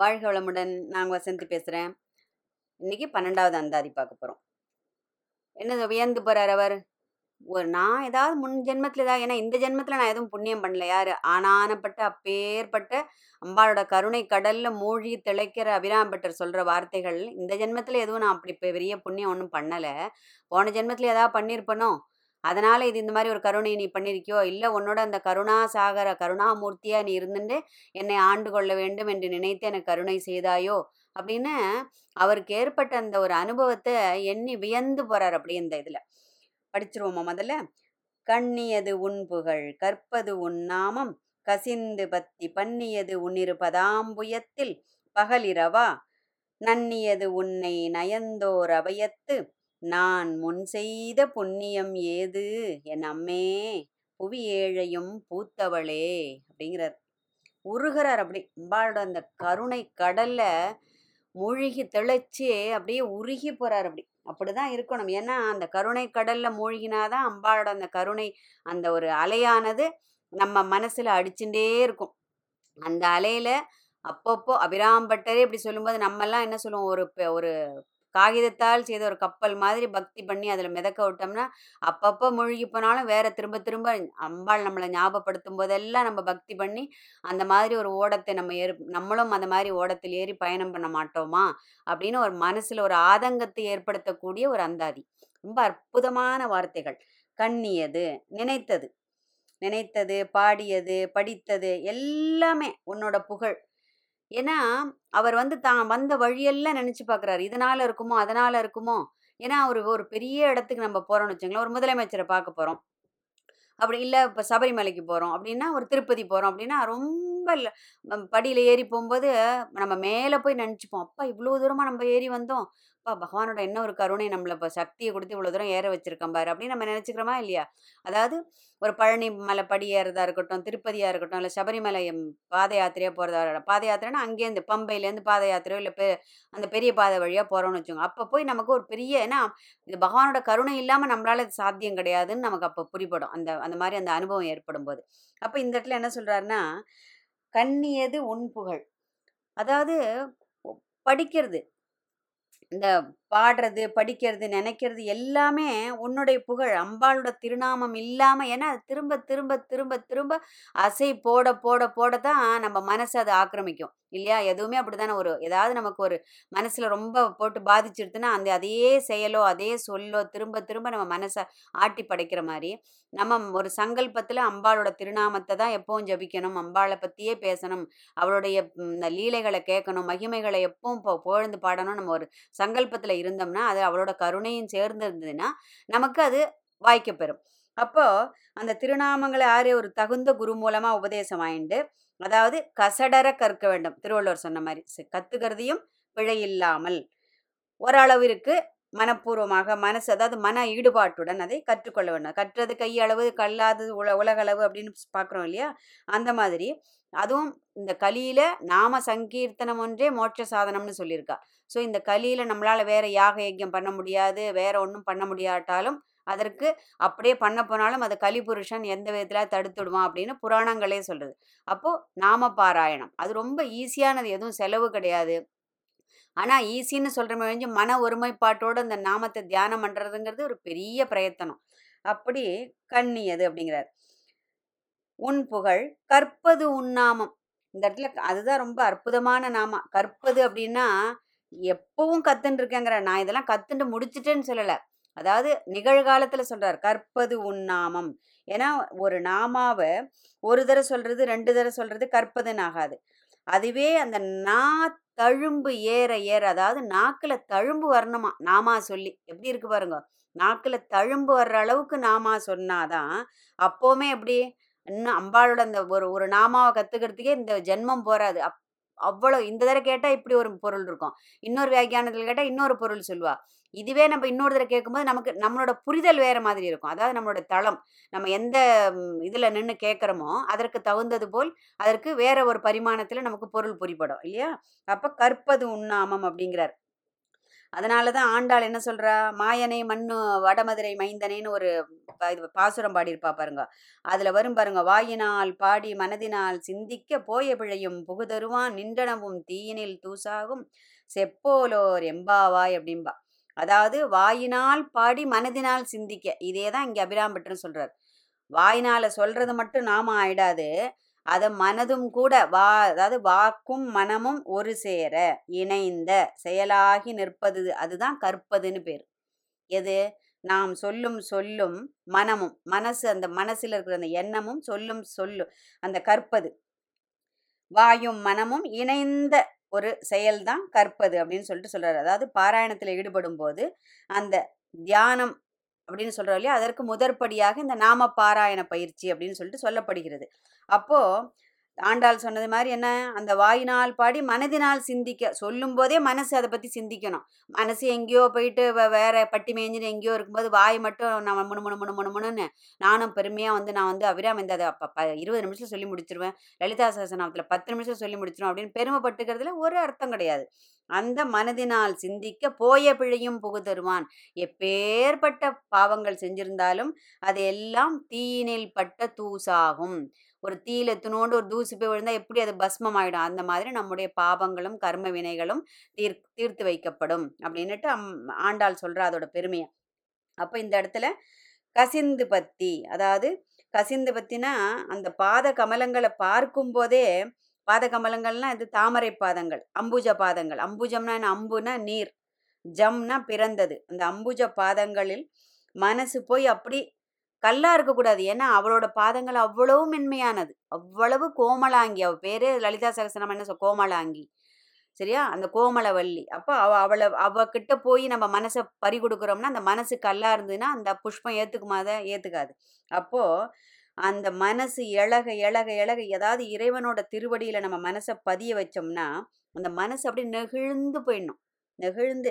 வாழ்க வளமுடன். நான் வசந்தி பேசுகிறேன் இன்றைக்கி பன்னெண்டாவது அந்தாதி பார்க்க போகிறோம் என்ன வியந்து போகிறார் அவர்? ஒரு நான் ஏதாவது முன் ஜென்மத்தில் ஏதாவது ஏன்னா இந்த ஜென்மத்தில் நான் எதுவும் புண்ணியம் பண்ணல யார்? ஆனானப்பட்ட அப்பேற்பட்ட அம்பாளோட கருணை கடலில் மூழ்கி திளைக்கிற அபிராம்பட்டர் சொல்கிற வார்த்தைகள் இந்த ஜென்மத்தில் எதுவும் நான் அப்படி பெரிய புண்ணியம் ஒன்றும் பண்ணலை. போன ஜென்மத்தில் ஏதாவது பண்ணியிருப்பனோ அதனால் இது இந்த மாதிரி ஒரு கருணை நீ பண்ணியிருக்கியோ? இல்லை உன்னோட அந்த கருணா சாகர கருணாமூர்த்தியாக நீ இருந்துட்டு என்னை ஆண்டு கொள்ள வேண்டும் என்று நினைத்து எனக்கு கருணை செய்தாயோ? அப்படின்னு அவருக்கு ஏற்பட்ட அந்த ஒரு அனுபவத்தை எண்ணி வியந்து போகிறார் அப்படி இந்த இதில். படிச்சிருவோமா முதல்ல? கண்ணியது உன் புகழ் கற்பது உன் நாமம் கசிந்து பத்தி பண்ணியது உன்னிரு பதாம்புயத்தில் பகலிரவா? நன்னியது உன்னை நயந்தோர் அபயத்து நான் முன் செய்த புண்ணியம் ஏது? என் அம்மே புவி ஏழையும் பூத்தவளே அப்படிங்கிறார். உருகிறார் அப்படி. அம்பாளோட அந்த கருணை கடல்ல மூழ்கி தெளிச்சு அப்படியே உருகி போறார் அப்படி. அப்படிதான் இருக்கணும். ஏன்னா அந்த கருணை கடல்ல மூழ்கினாதான் அம்பாளோட அந்த கருணை அந்த ஒரு அலையானது நம்ம மனசுல அடிச்சுட்டே இருக்கும். அந்த அலையில அப்பப்போ அபிராம்பட்டரே இப்படி சொல்லும்போது நம்மெல்லாம் என்ன சொல்லுவோம்? ஒரு ஒரு காகிதத்தால் செய்த ஒரு கப்பல் மாதிரி பக்தி பண்ணி அதில் மிதக்க விட்டோம்னா அப்பப்போ மூழ்கி போனாலும் வேற திரும்ப திரும்ப அம்பாள் நம்மளை ஞாபகப்படுத்தும் போதெல்லாம் நம்ம பக்தி பண்ணி அந்த மாதிரி ஒரு ஓடத்தை நம்ம ஏறு நம்மளும் அந்த மாதிரி ஓடத்தில் ஏறி பயணம் பண்ண மாட்டோமா? அப்படின்னு ஒரு மனசில் ஒரு ஆதங்கத்தை ஏற்படுத்தக்கூடிய ஒரு அந்தாதி. ரொம்ப அற்புதமான வார்த்தைகள். கண்ணியது நினைத்தது. நினைத்தது பாடியது படித்தது எல்லாமே உன்னோட புகழ். ஏன்னா அவர் வந்து தான் வந்த வழியெல்லாம் நினைச்சு பார்க்குறாரு இதனால இருக்குமோ அதனால இருக்குமோ? ஏன்னா அவர் ஒரு பெரிய இடத்துக்கு நம்ம போறோம்னு வச்சுங்களேன் ஒரு முதலமைச்சரை பார்க்க போறோம். அப்படி இல்லை இப்போ சபரிமலைக்கு போகிறோம் அப்படின்னா ஒரு திருப்பதி போகிறோம் அப்படின்னா ரொம்ப படியில் ஏறி போகும்போது நம்ம மேலே போய் நினச்சிப்போம். அப்பா இவ்வளோ தூரமாக நம்ம ஏறி வந்தோம். அப்பா பகவானோட என்ன ஒரு கருணை நம்மளை இப்போ சக்தியை கொடுத்து இவ்வளோ தூரம் ஏற வச்சிருக்கோம் பாரு அப்படின்னு நம்ம நினச்சிக்கிறோமா இல்லையா? அதாவது ஒரு பழனி மலை படி ஏறதா இருக்கட்டும் திருப்பதியாக இருக்கட்டும் இல்லை சபரிமலை பாத யாத்திரையாக போகிறதா பாத யாத்திரைன்னா அங்கேருந்து பம்பையிலேருந்து பாத யாத்திரையோ இல்லை பெ அந்த பெரிய பாதை வழியாக போகிறோம்னு வச்சுக்கோங்க. அப்போ போய் நமக்கு ஒரு பெரிய ஏன்னா இது பகவானோட கருணை இல்லாமல் நம்மளால இது சாத்தியம் கிடையாதுன்னு நமக்கு அப்போ புரிபடும். அந்த அந்த மாதிரி அந்த அனுபவம் ஏற்படும் போது அப்போ இந்த இடத்துல என்ன சொல்கிறாருன்னா கண்ணியது உன் புகழ். அதாவது படிக்கிறது. இந்த பாடுறது படிக்கிறது நினைக்கிறது எல்லாமே உன்னுடைய புகழ். அம்பாளோட திருநாமம் இல்லாமல் ஏன்னா அது திரும்ப திரும்ப திரும்ப திரும்ப அசை போட போட போட தான் நம்ம மனசு அதை ஆக்கிரமிக்கும். இல்லையா? எதுவுமே அப்படிதானே ஒரு ஏதாவது நமக்கு ஒரு மனசில் ரொம்ப போட்டு பாதிச்சிடுதுன்னா அந்த அதே செயலோ அதே சொல்லோ திரும்ப திரும்ப நம்ம மனசை ஆட்டி படைக்கிற மாதிரி நம்ம ஒரு சங்கல்பத்தில் அம்பாளோட திருநாமத்தை தான் எப்பவும் ஜபிக்கணும். அம்பாளை பற்றியே பேசணும். அவளுடைய இந்த லீலைகளை கேட்கணும். மகிமைகளை எப்பவும் புகழ்ந்து பாடணும். நம்ம ஒரு சங்கல்பத்தில் இருந்தோம்னா அது அவளோட கருணையும் சேர்ந்து இருந்ததுன்னா நமக்கு அது வாய்க்க பெறும். அப்போ அந்த திருநாமங்களை யாரு ஒரு தகுந்த குரு மூலமா உபதேசம் ஆயிண்டு அதாவது கசடர கற்க வேண்டும். திருவள்ளுவர் சொன்ன மாதிரி கத்துக்கிறதையும் பிழை இல்லாமல். ஓரளவிற்கு மனப்பூர்வமாக மனசு அதாவது மன ஈடுபாட்டுடன் அதை கற்றுக்கொள்ள வேண்டும். கற்றது கையளவு கல்லாதது உல உலகளவு அப்படின்னு பார்க்குறோம் இல்லையா? அந்த மாதிரி. அதுவும் இந்த கலியில நாம சங்கீர்த்தனம் ஒன்றே மோட்ச சாதனம்னு சொல்லியிருக்கா. ஸோ இந்த கலியில நம்மளால வேற யாக யஜ்யம் பண்ண முடியாது வேற ஒன்றும் பண்ண முடியாட்டாலும் அதற்கு அப்படியே பண்ண போனாலும் அது கலிபுருஷன் எந்த விதத்துல தடுத்துடுவான் அப்படின்னு புராணங்களே சொல்றது. அப்போ நாம பாராயணம். அது ரொம்ப ஈஸியானது. எதுவும் செலவு கிடையாது. ஆனால் ஈஸின்னு சொல்ற மாதிரி மன ஒருமைப்பாட்டோட அந்த நாமத்தை தியானம் பண்ணுறதுங்கிறது ஒரு பெரிய பிரயத்தனம். அப்படி கண்ணியது அப்படிங்கிறார். உன் புகழ் கற்பது உன்னாமம் இந்த இடத்துல க- அதுதான் ரொம்ப அற்புதமான நாமம் கற்பது அப்படின்னா எப்பவும் கத்துன்னு இருக்கேங்கிற நான் இதெல்லாம் கத்துண்டு முடிச்சிட்டேன்னு சொல்லலை. அதாவது நிகழ்காலத்தில் சொல்றார் கற்பது உன்னாமம் ஏன்னா ஒரு நாமாவை ஒரு தடவை சொல்றது ரெண்டு தடவை சொல்றது கற்பதுன்னு ஆகாது. அதுவே அந்த நா தழும்பு ஏற ஏற அதாவது நாக்கில் தழும்பு வரணுமா? நாமா சொல்லி. எப்படி இருக்கு பாருங்க. நாக்கில் தழும்பு வர்ற அளவுக்கு நாமா சொன்னாதான் அப்போவுமே எப்படி? இன்னும் அம்பாளோட அந்த ஒரு ஒரு நாமாவை கத்துக்கிறதுக்கே இந்த ஜென்மம் போகாது அப் அவ்வளோ இந்த தடவை கேட்டால் இப்படி ஒரு பொருள் இருக்கும். இன்னொரு வியாக்கியானத்தில் கேட்டால் இன்னொரு பொருள் சொல்லுவா. இதுவே நம்ம இன்னொரு தடவை கேட்கும்போது நமக்கு நம்மளோட புரிதல் வேறு மாதிரி இருக்கும். அதாவது நம்மளோட தளம். நம்ம எந்த இதில் நின்று கேட்குறோமோ அதற்கு தகுந்தது போல் அதற்கு வேற ஒரு பரிமாணத்தில் நமக்கு பொருள் புரிபடும் இல்லையா? அப்போ கற்பது உண்ணாமம் அப்படிங்கிறார். அதனால தான் ஆண்டாள் என்ன சொல்றா? மாயனை மண்ணு வடமதுரை மைந்தனேன்னு ஒரு இது பாசுரம் பாடியிருப்பா பாருங்க. அதுல வரும் பாருங்க வாயினால் பாடி மனதினால் சிந்திக்க போய பிழையும் புகுதருவான் நின்றனவும் தீயினில் தூசாகும் செப்போலோர் எம்பாவாய் அப்படிம்பா. அதாவது வாயினால் பாடி மனதினால் சிந்திக்க இதே தான் இங்கே அபிராம்பட்டுன்னு பட்டர் வாயினால் வாயினால சொல்றது மட்டும் நாம ஆயிடாது. அதை மனதும் கூட வா அதாவது வாக்கும் மனமும் ஒரு சேர இணைந்த செயலாகி நிற்பது அதுதான் கற்பதுன்னு பேர். எது? நாம் சொல்லும் சொல்லும் மனமும் மனசு அந்த மனசில் இருக்கிற அந்த எண்ணமும் சொல்லும் சொல்லும் அந்த கற்பது. வாயும் மனமும் இணைந்த ஒரு செயல்தான் கற்பது அப்படின்னு சொல்லிட்டு சொல்கிறார் அதாவது பாராயணத்தில் ஈடுபடும் போது அந்த தியானம் அப்படின்னு சொல்கிறோம் இல்லையா? அதற்கு முதற்படியாக இந்த நாம பாராயண பயிற்சி அப்படின்னு சொல்லிட்டு சொல்லப்படுகிறது. அப்போது ஆண்டாள் சொன்னது மாதிரி என்ன? அந்த வாயினால் பாடி மனதினால் சிந்திக்க சொல்லும் போதே மனசு அதை பத்தி சிந்திக்கணும். மனசு எங்கேயோ போயிட்டு வேற பட்டி மேய்ஞ்சின்னு எங்கேயோ இருக்கும்போது வாய் மட்டும் நம்ம முணு முணு முணு முணு முணுன்னு நானும் பெருமையா வந்து நான் வந்து அபிராம இந்த அதை ப- இருபது நிமிஷத்தில் சொல்லி முடிச்சிருவேன். லலிதா சகசநாமத்துல பத்து நிமிஷம் சொல்லி முடிச்சிடும் அப்படின்னு பெருமைப்பட்டுக்கிறதுல ஒரு அர்த்தம் கிடையாது. அந்த மனதினால் சிந்திக்க போய பிழையும் புகுதருவான் எப்பேற்பட்ட பாவங்கள் செஞ்சிருந்தாலும் அது எல்லாம் தீயினில் பட்ட தூசாகும். ஒரு தீயில துணோண்டு ஒரு தூசி போய் விழுந்தா எப்படி அது பஸ்மம் ஆயிடும் அந்த மாதிரி நம்முடைய பாவங்களும் கர்ம வினைகளும் தீர் தீர்த்து வைக்கப்படும். அப்படின்னுட்டு அம்- ஆண்டாள் சொல்ற அதோட பெருமையை. அப்போ இந்த இடத்துல கசிந்து பத்தி அதாவது கசிந்து பத்தினா அந்த பாத கமலங்களை பார்க்கும் போதே பாத கமலங்கள்னா இது தாமரை பாதங்கள் அம்புஜ பாதங்கள். அம்புஜம்னா என்ன? அம்புனா நீர். ஜம்னா பிறந்தது. அந்த அம்புஜ பாதங்களில் மனசு போய் அப்படி கல்லா இருக்கக்கூடாது. ஏன்னா அவளோட பாதங்கள் அவ்வளவு மென்மையானது. அவ்வளவு கோமலாங்கி. அவள் பேரே லலிதா சகசனம் என்ன சொல் கோமலாங்கி. சரியா? அந்த கோமலவல்லி. அப்போ அவ அவளை அவகிட்ட போய் நம்ம மனசை பறி கொடுக்குறோம்னா அந்த மனசு கல்லா இருந்ததுன்னா அந்த புஷ்பம் ஏத்துக்குமாத ஏத்துக்காது. அப்போ அந்த மனசு இழக இழக இழக ஏதாவது இறைவனோட திருவடியில நம்ம மனசை பதிய வச்சோம்னா அந்த மனசு அப்படியே நெகிழ்ந்து போயிடணும். நெகிழ்ந்து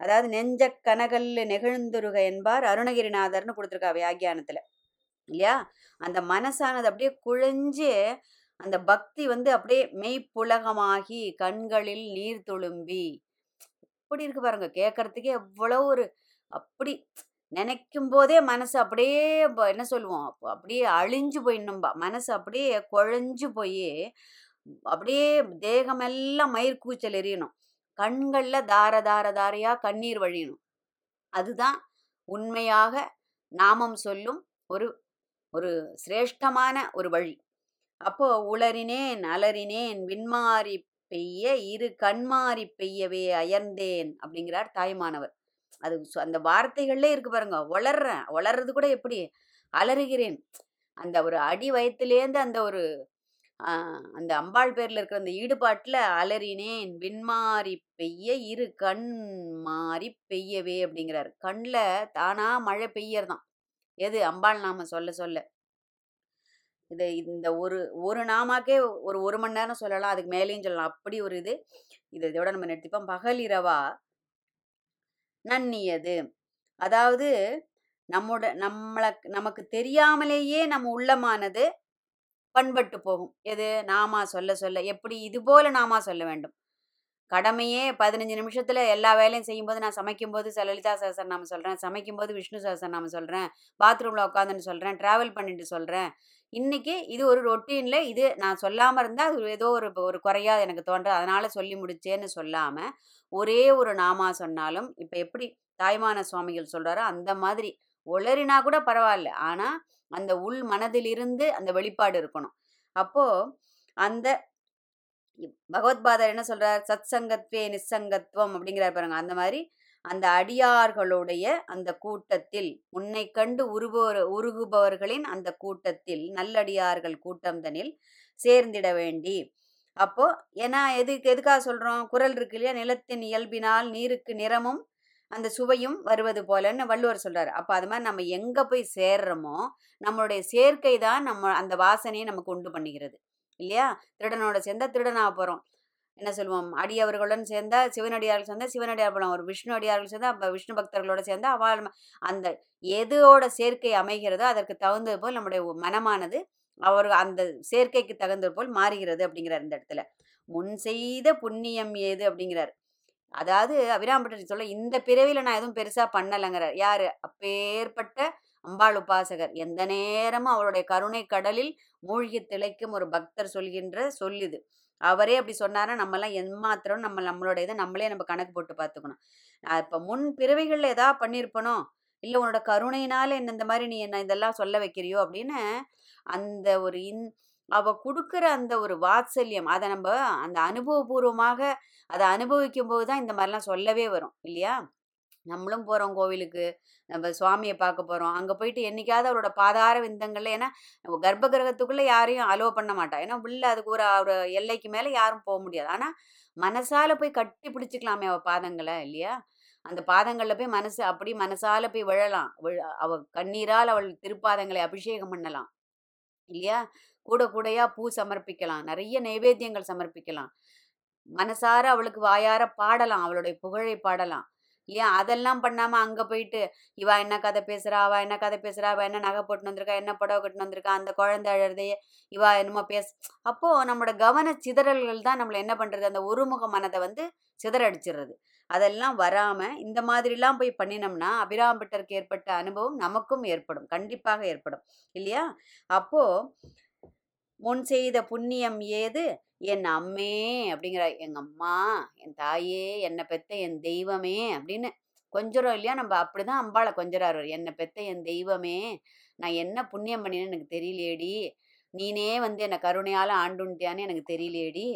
அதாவது நெஞ்ச கனகல்ல நெகிழ்ந்துருக என்பார் அருணகிரிநாதர்னு கொடுத்துருக்கா வியாகியானத்துல இல்லையா? அந்த மனசானது அப்படியே குழஞ்சு அந்த பக்தி வந்து அப்படியே மெய்ப்புலகமாகி கண்களில் நீர் துளும்பி. இப்படி இருக்கு பாருங்க கேட்கறதுக்கே எவ்வளோ ஒரு அப்படி நினைக்கும் போதே மனசு அப்படியே என்ன சொல்லுவோம்? அப்படியே அழிஞ்சு போயிடணும்பா மனசு அப்படியே குழஞ்சு போய் அப்படியே தேகமெல்லாம் மயிர்கூச்சல் எரியணும். கண்கள்ல தார தார தாரையா கண்ணீர் வழியணும் அதுதான் உண்மையாக நாமம் சொல்லும் ஒரு ஒரு சிரேஷ்டமான ஒரு வழி. அப்போ உளறினேன் அலறினேன் விண்மாறி பெய்ய இரு கண்மாறி பெய்யவே அயர்ந்தேன் அப்படிங்கிறார் தாய்மானவர். அது சு- அந்த வார்த்தைகள்லே இருக்கு பாருங்க வளர்றேன் வளர்றது கூட எப்படி? அலறுகிறேன். அந்த ஒரு அடி வயத்திலேருந்து அந்த ஒரு அந்த அம்பாள் பேர்ல இருக்கிற அந்த ஈடுபாட்டுல அலறினேன் விண்மாறி பெய்ய இரு கண் மாறி பெய்யவே அப்படிங்கிறாரு. கண்ணில் தானா மழை பெய்யறதான். எது? அம்பாள் நாம சொல்ல சொல்ல. இது இந்த ஒரு ஒரு நாமாக்கே ஒரு ஒரு மணி நேரம் சொல்லலாம். அதுக்கு மேலேயும் சொல்லலாம். அப்படி ஒரு இது. இது இதோட நம்ம நிறுத்திப்போம். பகல் இரவா? நன்னியது. அதாவது நம்மோட நம்மளை நமக்கு தெரியாமலேயே நம்ம உள்ளமானது பண்பட்டு போகும். எது? நாமா சொல்ல சொல்ல. எப்படி? இது போல நாமா சொல்ல வேண்டும். கடமையே பதினஞ்சு நிமிஷத்துல எல்லா வேலையும் செய்யும்போது நான் சமைக்கும்போது ச- சகசர் நாம சொல்றேன். சமைக்கும்போது விஷ்ணு சகசரநாமம் சொல்றேன். பாத்ரூம்ல உட்காந்துன்னு சொல்றேன். டிராவல் பண்ணிட்டு சொல்றேன். இன்னைக்கு இது ஒரு ரொட்டீன்ல இது நான் சொல்லாம இருந்தா அது ஏதோ ஒரு ஒரு குறையா எனக்கு தோன்றது அதனால சொல்லி முடிச்சேன்னு சொல்லாம ஒரே ஒரு நாமா சொன்னாலும் இப்ப எப்படி தாய்மான சுவாமிகள் சொல்றாரோ அந்த மாதிரி உளறினா கூட பரவாயில்ல. ஆனா அந்த உள் மனதிலிருந்து அந்த வெளிப்பாடு இருக்கணும். அப்போ அந்த பகவத்பாதர் என்ன சொல்றார்? சத் சங்கத்வே நிசங்கத்துவம் அப்படிங்கிறார் பாருங்க. அந்த மாதிரி அந்த அடியார்களுடைய அந்த கூட்டத்தில் உன்னை கண்டு உருபவர் உருகுபவர்களின் அந்த கூட்டத்தில் நல்லடியார்கள் கூட்டம் தனில் சேர்ந்திட வேண்டி. அப்போ ஏன்னா எதுக்கு எதுக்காக சொல்றோம்? குரல் இருக்கு இல்லையா? நிலத்தின் இயல்பினால் நீருக்கு நிறமும் அந்த சுவையும் வருவது போலன்னு வள்ளுவர் சொல்றாரு. அப்ப அது மாதிரி நம்ம எங்க போய் சேர்றோமோ நம்மளுடைய சேர்க்கை தான் நம்ம அந்த வாசனையை நமக்கு உண்டு பண்ணுகிறது இல்லையா? திருடனோட சேர்ந்தா திருடனாக போறோம். என்ன சொல்லுவோம்? அடியவர்களுடன் சேர்ந்தா சிவனடியார்கள் சேர்ந்தா சிவனடியார் ஒரு விஷ்ணு அடியார்கள் சேர்ந்தா அப்ப விஷ்ணு பக்தர்களோட சேர்ந்தா அவள் அந்த எதோட சேர்க்கை அமைகிறதோ அதற்கு தகுந்தது போல் நம்முடைய மனமானது அவர் அந்த சேர்க்கைக்கு தகுந்தது போல் மாறுகிறது அப்படிங்கிறார் இந்த இடத்துல. முன் செய்த புண்ணியம் ஏது அப்படிங்கிறார். அதாவது அபிராம்பட்டர் சொல்ல இந்த பிறவியில் நான் எதுவும் பெருசாக பண்ணலைங்கிறார். யார்? அப்பேற்பட்ட அம்பாள் உபாசகர். எந்த நேரமும் அவருடைய கருணை கடலில் மூழ்கி திளைக்கும் ஒரு பக்தர் சொல்கின்ற சொல்லுது. அவரே அப்படி சொன்னாரா? நம்மலாம் எம்மாத்திரம் நம்ம நம்மளோட இதை நம்மளே நம்ம கணக்கு போட்டு பார்த்துக்கணும். இப்போ முன் பிறவிகளில் எதா பண்ணியிருப்பனோ இல்லை உன்னோட கருணையினால என்ன இந்த மாதிரி நீ என்ன இதெல்லாம் சொல்ல வைக்கிறியோ? அப்படின்னு அந்த ஒரு இன் அவ கொடுக்குற அந்த ஒரு வாத்சல்யம் அதை நம்ம அந்த அனுபவபூர்வமாக அதை அனுபவிக்கும் போது தான் இந்த மாதிரிலாம் சொல்லவே வரும் இல்லையா? நம்மளும் போகிறோம் கோவிலுக்கு நம்ம சுவாமியை பார்க்க போகிறோம் அங்கே போயிட்டு என்றைக்காவது அவரோட பாதார விந்தங்கள்ல ஏன்னா நம்ம கர்ப்ப கிரகத்துக்குள்ளே யாரையும் அலோவ் பண்ண மாட்டா. ஏன்னா உள்ள அதுக்கு ஒரு ஒரு எல்லைக்கு மேலே யாரும் போக முடியாது. ஆனால் மனசால போய் கட்டி பிடிச்சிக்கலாமே அவள் பாதங்களை இல்லையா? அந்த பாதங்களில் போய் மனசு அப்படி மனசால போய் விழலாம். விழ- அவள் கண்ணீரால் அவள் திருப்பாதங்களை அபிஷேகம் பண்ணலாம் இல்லையா? கூட கூடையா பூ சமர்ப்பிக்கலாம். நிறைய நைவேத்தியங்கள் சமர்ப்பிக்கலாம். மனசார அவளுக்கு வாயார பாடலாம். அவளுடைய புகழை பாடலாம். இல்லையா? அதெல்லாம் பண்ணாம அங்க போயிட்டு இவா என்ன கதை பேசுறா? அவ என்ன கதை பேசுறா? அவ என்ன நகை போட்டுன்னு வந்திருக்கா? என்ன புடவை கட்டுன்னு வந்திருக்கா? அந்த குழந்தை அழுறதே இவா என்னமோ பேச அப்போ நம்மளோட கவன சிதறல்கள் தான் நம்மள என்ன பண்றது? அந்த ஒருமுக மனதை வந்து சிதறடிச்சிடுறது. அதெல்லாம் வராம இந்த மாதிரிலாம் போய் பண்ணினோம்னா அபிராம்பட்டருக்கு ஏற்பட்ட அனுபவம் நமக்கும் ஏற்படும். கண்டிப்பாக ஏற்படும். இல்லையா? அப்போ முன் செய்த புண்ணியம் ஏது? என் அம்மே அப்படிங்கிற எங்க அம்மா என் தாயே என்னை பெத்த என் தெய்வமே அப்படின்னு கொஞ்சரம் இல்லையா? நம்ம அப்படிதான் அம்பாளை கொஞ்சறாரு என்னை பெத்த என் தெய்வமே நான் என்ன புண்ணியம் பண்ணினேன்னு எனக்கு தெரியலேடி. நீனே வந்து என்னை கருணையால ஆண்டுன்ட்டியான்னு எனக்கு தெரியலேடி.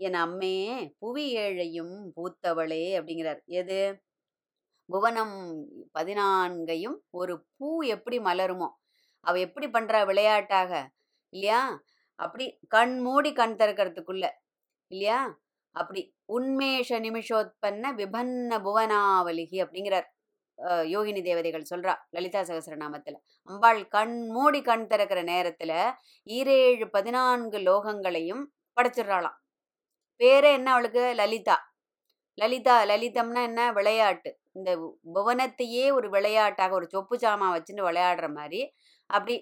என் அம்மே புவி ஏழையும் பூத்தவளே அப்படிங்கிறார். எது? புவனம் பதினான்கையும் ஒரு பூ எப்படி மலருமோ அவ எப்படி பண்றா விளையாட்டாக இல்லையா? அப்படி கண் மூடி கண் திறக்கிறதுக்குள்ள இல்லையா? அப்படி உன்மேஷ நிமிஷோத்பன்ன விபன்ன புவனாவலிகி அப்படிங்கிறார் யோகினி தேவதைகள் சொல்றா லலிதா சகஸ்ரநாமத்துல அம்பாள் கண் மூடி கண் திறக்கிற நேரத்துல ஈரேழு பதினான்கு லோகங்களையும் படைச்சிடுறாளாம். பேரே என்ன அவளுக்கு? லலிதா. லலிதா லலிதம்னா என்ன? விளையாட்டு. இந்த புவனத்தையே ஒரு விளையாட்டாக ஒரு சொப்பு சாமான் வச்சுட்டு விளையாடுற மாதிரி அப்படி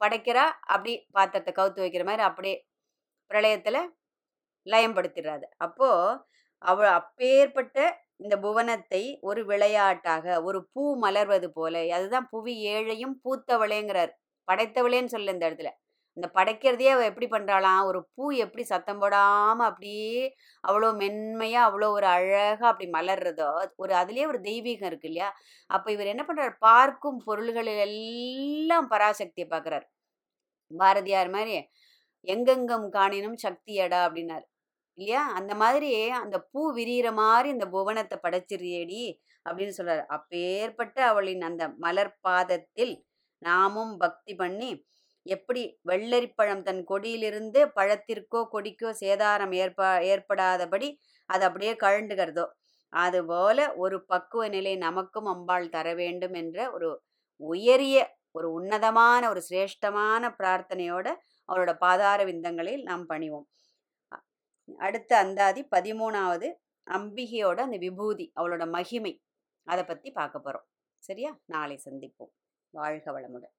படைக்கிறா அப்படி பாத்திரத்தை கவுத்து வைக்கிற மாதிரி அப்படியே பிரளயத்தில் லயம்படுத்திடுறாரு அப்போது அவ அப்பேற்பட்ட இந்த புவனத்தை ஒரு விளையாட்டாக ஒரு பூ மலர்வது போல அதுதான் புவி ஏழையும் பூத்தவளேங்கிறார். படைத்தவளேன்னு சொல்ல இந்த இடத்துல. இந்த படைக்கிறதையே அவள் எப்படி பண்ணுறாளாம் ஒரு பூ எப்படி சத்தம் போடாமல் அப்படியே அவ்வளோ மென்மையாக அவ்வளோ ஒரு அழகாக அப்படி மலர்றதோ ஒரு அதுலேயே ஒரு தெய்வீகம் இருக்கு இல்லையா? அப்போ இவர் என்ன பண்ணுறார் பார்க்கும் பொருள்களில் எல்லாம் பராசக்தியை பார்க்குறார். பாரதியார் மாதிரி எங்கெங்கும் காணினும் சக்தியடா அப்படின்னார். இல்லையா? அந்த மாதிரி அந்த பூ விரிகிற மாதிரி இந்த புவனத்தை படைச்சிருடி அப்படின்னு சொல்றாரு. அப்பேற்பட்ட அவளின் அந்த மலர் பாதத்தில் நாமும் பக்தி பண்ணி எப்படி வெள்ளரிப்பழம் தன் கொடியிலிருந்து பழத்திற்கோ கொடிக்கோ சேதாரம் ஏற்பா ஏற்படாதபடி அது அப்படியே கழண்டுகிறதோ அதுபோல ஒரு பக்குவ நிலை நமக்கும் அம்பாள் தர வேண்டும் என்ற ஒரு உயரிய ஒரு உன்னதமான ஒரு சிரேஷ்டமான பிரார்த்தனையோட அவளோட பாதார விந்தங்களில் நாம் பணிவோம். அடுத்த அந்தாதி பதிமூணாவது அம்பிகையோட அந்த விபூதி அவளோட மகிமை அதை பத்தி பார்க்க போறோம். சரியா? நாளை சந்திப்போம். வாழ்க வளமுடன்.